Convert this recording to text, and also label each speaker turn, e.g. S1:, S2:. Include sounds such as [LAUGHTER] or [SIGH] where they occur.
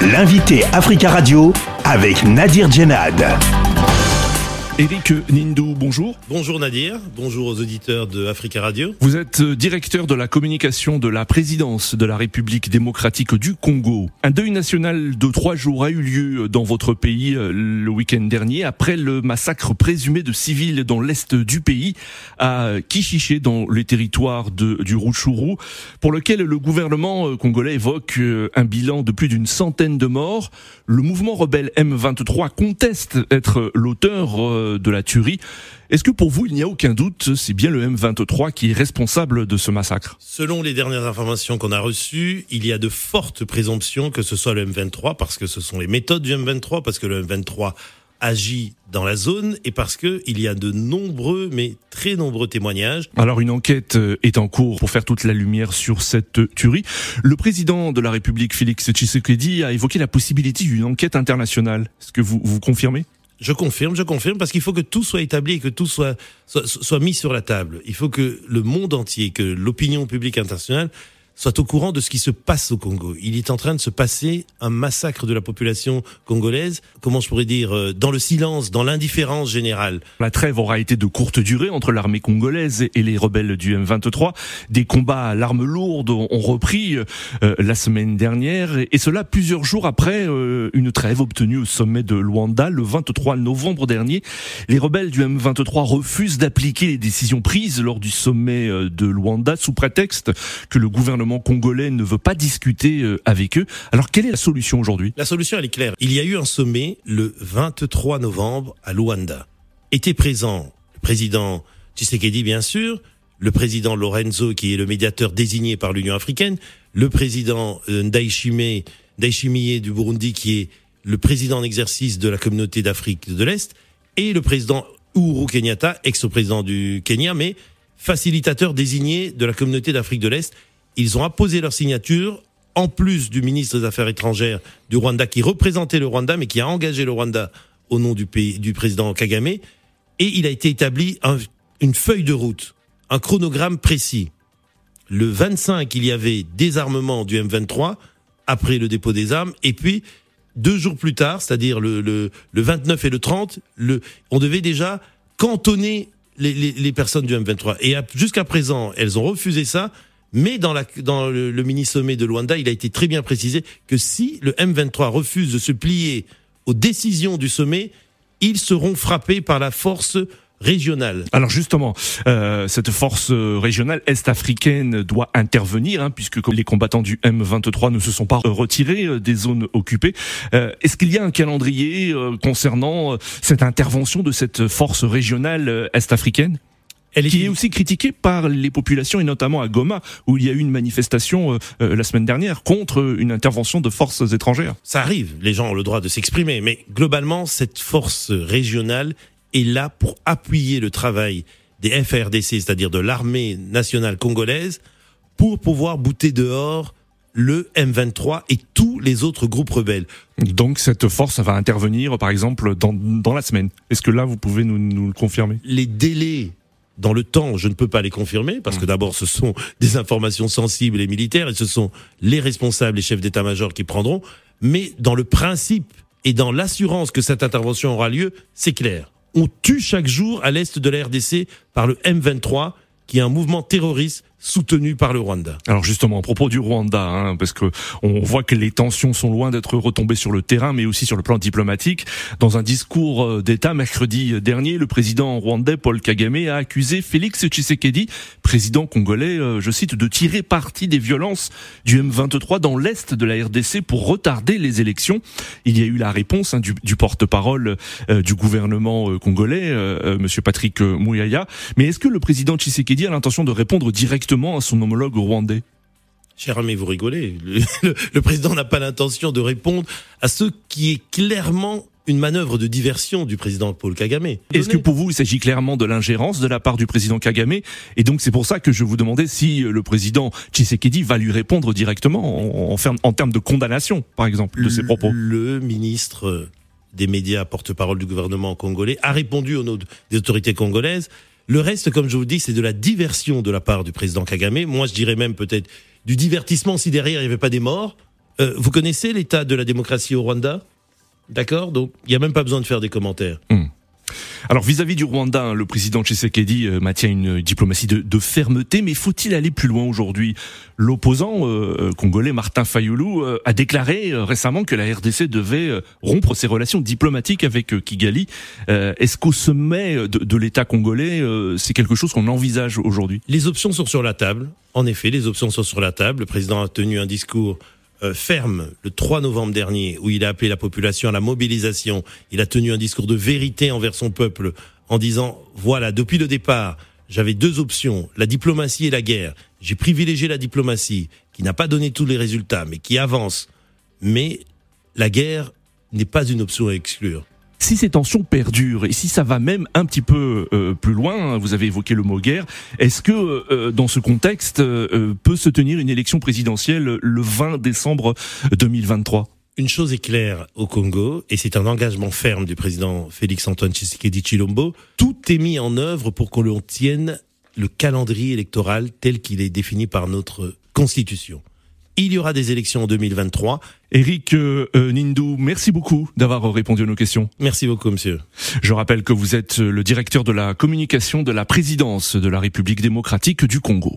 S1: L'invité Africa Radio avec Nadir Djenad.
S2: Eric Nindou, bonjour.
S3: Bonjour Nadir, bonjour aux auditeurs de Africa Radio.
S2: Vous êtes euh, directeur de la communication de la présidence de la République démocratique du Congo. Un deuil national de trois jours a eu lieu dans votre pays euh, le week-end dernier après le massacre présumé de civils dans l'est du pays à Kichiché dans les territoires de, du Rutshuru pour lequel le gouvernement euh, congolais évoque un bilan de plus d'une centaine de morts. Le mouvement rebelle M23 conteste être l'auteur de la tuerie. Est-ce que pour vous, il n'y a aucun doute, c'est bien le M23 qui est responsable de ce massacre?
S3: Selon les dernières informations qu'on a reçues, il y a de fortes présomptions que ce soit le M23, parce que ce sont les méthodes du M23, parce que le M23 agit dans la zone et parce que il y a de nombreux, mais très nombreux témoignages.
S2: Alors une enquête euh, est en cours pour faire toute la lumière sur cette tuerie. Le président de la République, Félix Tshisekedi, a évoqué la possibilité d'une enquête internationale. Est-ce que vous vous confirmez?
S3: Je confirme, je confirme, parce qu'il faut que tout soit établi et que tout soit, soit, soit mis sur la table. Il faut que le monde entier, que l'opinion publique internationale soit au courant de ce qui se passe au Congo. Il est en train de se passer un massacre de la population congolaise, comment je pourrais dire, euh, dans le silence, dans l'indifférence générale.
S2: La trêve aura été de courte durée entre l'armée congolaise et les rebelles du M23. Des combats à l'arme lourde ont repris euh, la semaine dernière, et cela plusieurs jours après euh, une trêve obtenue au sommet de Luanda le 23 novembre dernier. Les rebelles du M23 refusent d'appliquer les décisions prises lors du sommet de Luanda sous prétexte que le gouvernement congolais ne veut pas discuter euh, avec eux. Alors quelle est la solution aujourd'hui?
S3: La solution elle est claire. Il y a eu un sommet le 23 novembre à Luanda. Était présent le président Tshisekedi bien sûr, le président Lorenzo qui est le médiateur désigné par l'Union africaine, le président euh, Ndaishime Ndaishimiye du Burundi qui est le président en exercice de la communauté d'Afrique de l'Est et le président Uhuru Kenyatta, ex-président du Kenya mais facilitateur désigné de la communauté d'Afrique de l'Est ils ont apposé leur signature en plus du ministre des Affaires étrangères du Rwanda qui représentait le Rwanda mais qui a engagé le Rwanda au nom du pays du président Kagame et il a été établi une feuille de route, un chronogramme précis. Le 25, il y avait désarmement du M23 après le dépôt des armes et puis deux jours plus tard, c'est-à-dire le, le, 29 et le 30, le, on devait déjà cantonner les, les, les personnes du M23. Et jusqu'à présent, elles ont refusé ça mais dans, le, mini-sommet de Luanda, il a été très bien précisé que si le M23 refuse de se plier aux décisions du sommet, ils seront frappés par la force régionale.
S2: Alors justement, euh, cette force régionale est-africaine doit intervenir, hein, puisque les combattants du M23 ne se sont pas retirés euh, des zones occupées. Euh, Est-ce qu'il y a un calendrier euh, concernant euh, cette intervention de cette force régionale est-africaine? Elle est... qui est aussi critiquée par les populations et notamment à Goma où il y a eu une manifestation euh, euh, la semaine dernière contre une intervention de forces étrangères.
S3: Ça arrive, les gens ont le droit de s'exprimer, mais globalement cette force régionale est là pour appuyer le travail des FRDC, c'est-à-dire de l'armée nationale congolaise, pour pouvoir bouter dehors le M23 et tous les autres groupes rebelles.
S2: Donc cette force va intervenir, par exemple, dans, dans la semaine. Est-ce que là, vous pouvez nous, nous le confirmer?
S3: Les délais dans le temps, je ne peux pas les confirmer parce que mmh. d'abord, ce sont [LAUGHS] des informations sensibles et militaires et ce sont les responsables, les chefs d'état-major qui prendront. Mais dans le principe et dans l'assurance que cette intervention aura lieu, c'est clair. On tue chaque jour à l'est de la RDC par le M23 qui est un mouvement terroriste soutenu par le Rwanda.
S2: Alors justement, à propos du Rwanda, hein, parce que on voit que les tensions sont loin d'être retombées sur le terrain, mais aussi sur le plan diplomatique. Dans un discours euh, d'État mercredi dernier, le président rwandais Paul Kagame a accusé Félix Tshisekedi, président congolais, euh, je cite, de tirer parti des violences du M23 dans l'est de la RDC pour retarder les élections. Il y a eu la réponse hein, du, du porte-parole euh, du gouvernement congolais, Monsieur Patrick Mouyaya. Mais est-ce que le président Tshisekedi a l'intention de répondre directement à son homologue rwandais
S3: Cher ami, vous rigolez. Le, président n'a pas l'intention de répondre à ce qui est clairement une manœuvre de diversion du président Paul Kagame.
S2: Est-ce que pour vous, il s'agit clairement de l'ingérence de la part du président Kagame? Et donc c'est pour ça que je vous demandais si le président Tshisekedi va lui répondre directement en, en, en termes de condamnation, par exemple, de ses propos.
S3: Le ministre des médias, porte-parole du gouvernement congolais, a répondu au nom des autorités congolaises le reste, comme je vous dis, c'est de la diversion de la part du président Kagame. Moi, je dirais même peut-être du divertissement si derrière il n'y avait pas des morts. Euh, vous connaissez l'état de la démocratie au Rwanda? D'accord? Donc, il n'y a même pas besoin de faire des commentaires.
S2: Hmm. Alors vis-à-vis du Rwanda, le président Tshisekedi euh, maintient une diplomatie de, fermeté, mais faut-il aller plus loin aujourd'hui? L'opposant euh, euh, congolais Martin Fayoulou a déclaré récemment que la RDC devait rompre ses relations diplomatiques avec Kigali. Est-ce qu'au sommet de, de l'État congolais, c'est quelque chose qu'on envisage aujourd'hui?
S3: Les options sont sur la table. En effet, les options sont sur la table. Le président a tenu un discours euh, ferme le 3 novembre dernier, où il a appelé la population à la mobilisation. Il a tenu un discours de vérité envers son peuple en disant, voilà, depuis le départ, j'avais deux options, la diplomatie et la guerre. J'ai privilégié la diplomatie, qui n'a pas donné tous les résultats, mais qui avance. Mais la guerre n'est pas une option à exclure
S2: si ces tensions perdurent et si ça va même un petit peu euh, plus loin, hein, vous avez évoqué le mot guerre, est-ce que euh, dans ce contexte euh, peut se tenir une élection présidentielle le 20 décembre 2023
S3: une chose est claire au Congo, et c'est un engagement ferme du président Félix-Antoine Tshisekedi Chilombo, tout est mis en œuvre pour qu'on tienne le calendrier électoral tel qu'il est défini par notre constitution. Il y aura des élections en 2023.
S2: Eric euh, euh, Nindou, merci beaucoup d'avoir répondu à nos questions.
S3: Merci beaucoup, monsieur.
S2: Je rappelle que vous êtes le directeur de la communication de la présidence de la République démocratique du Congo.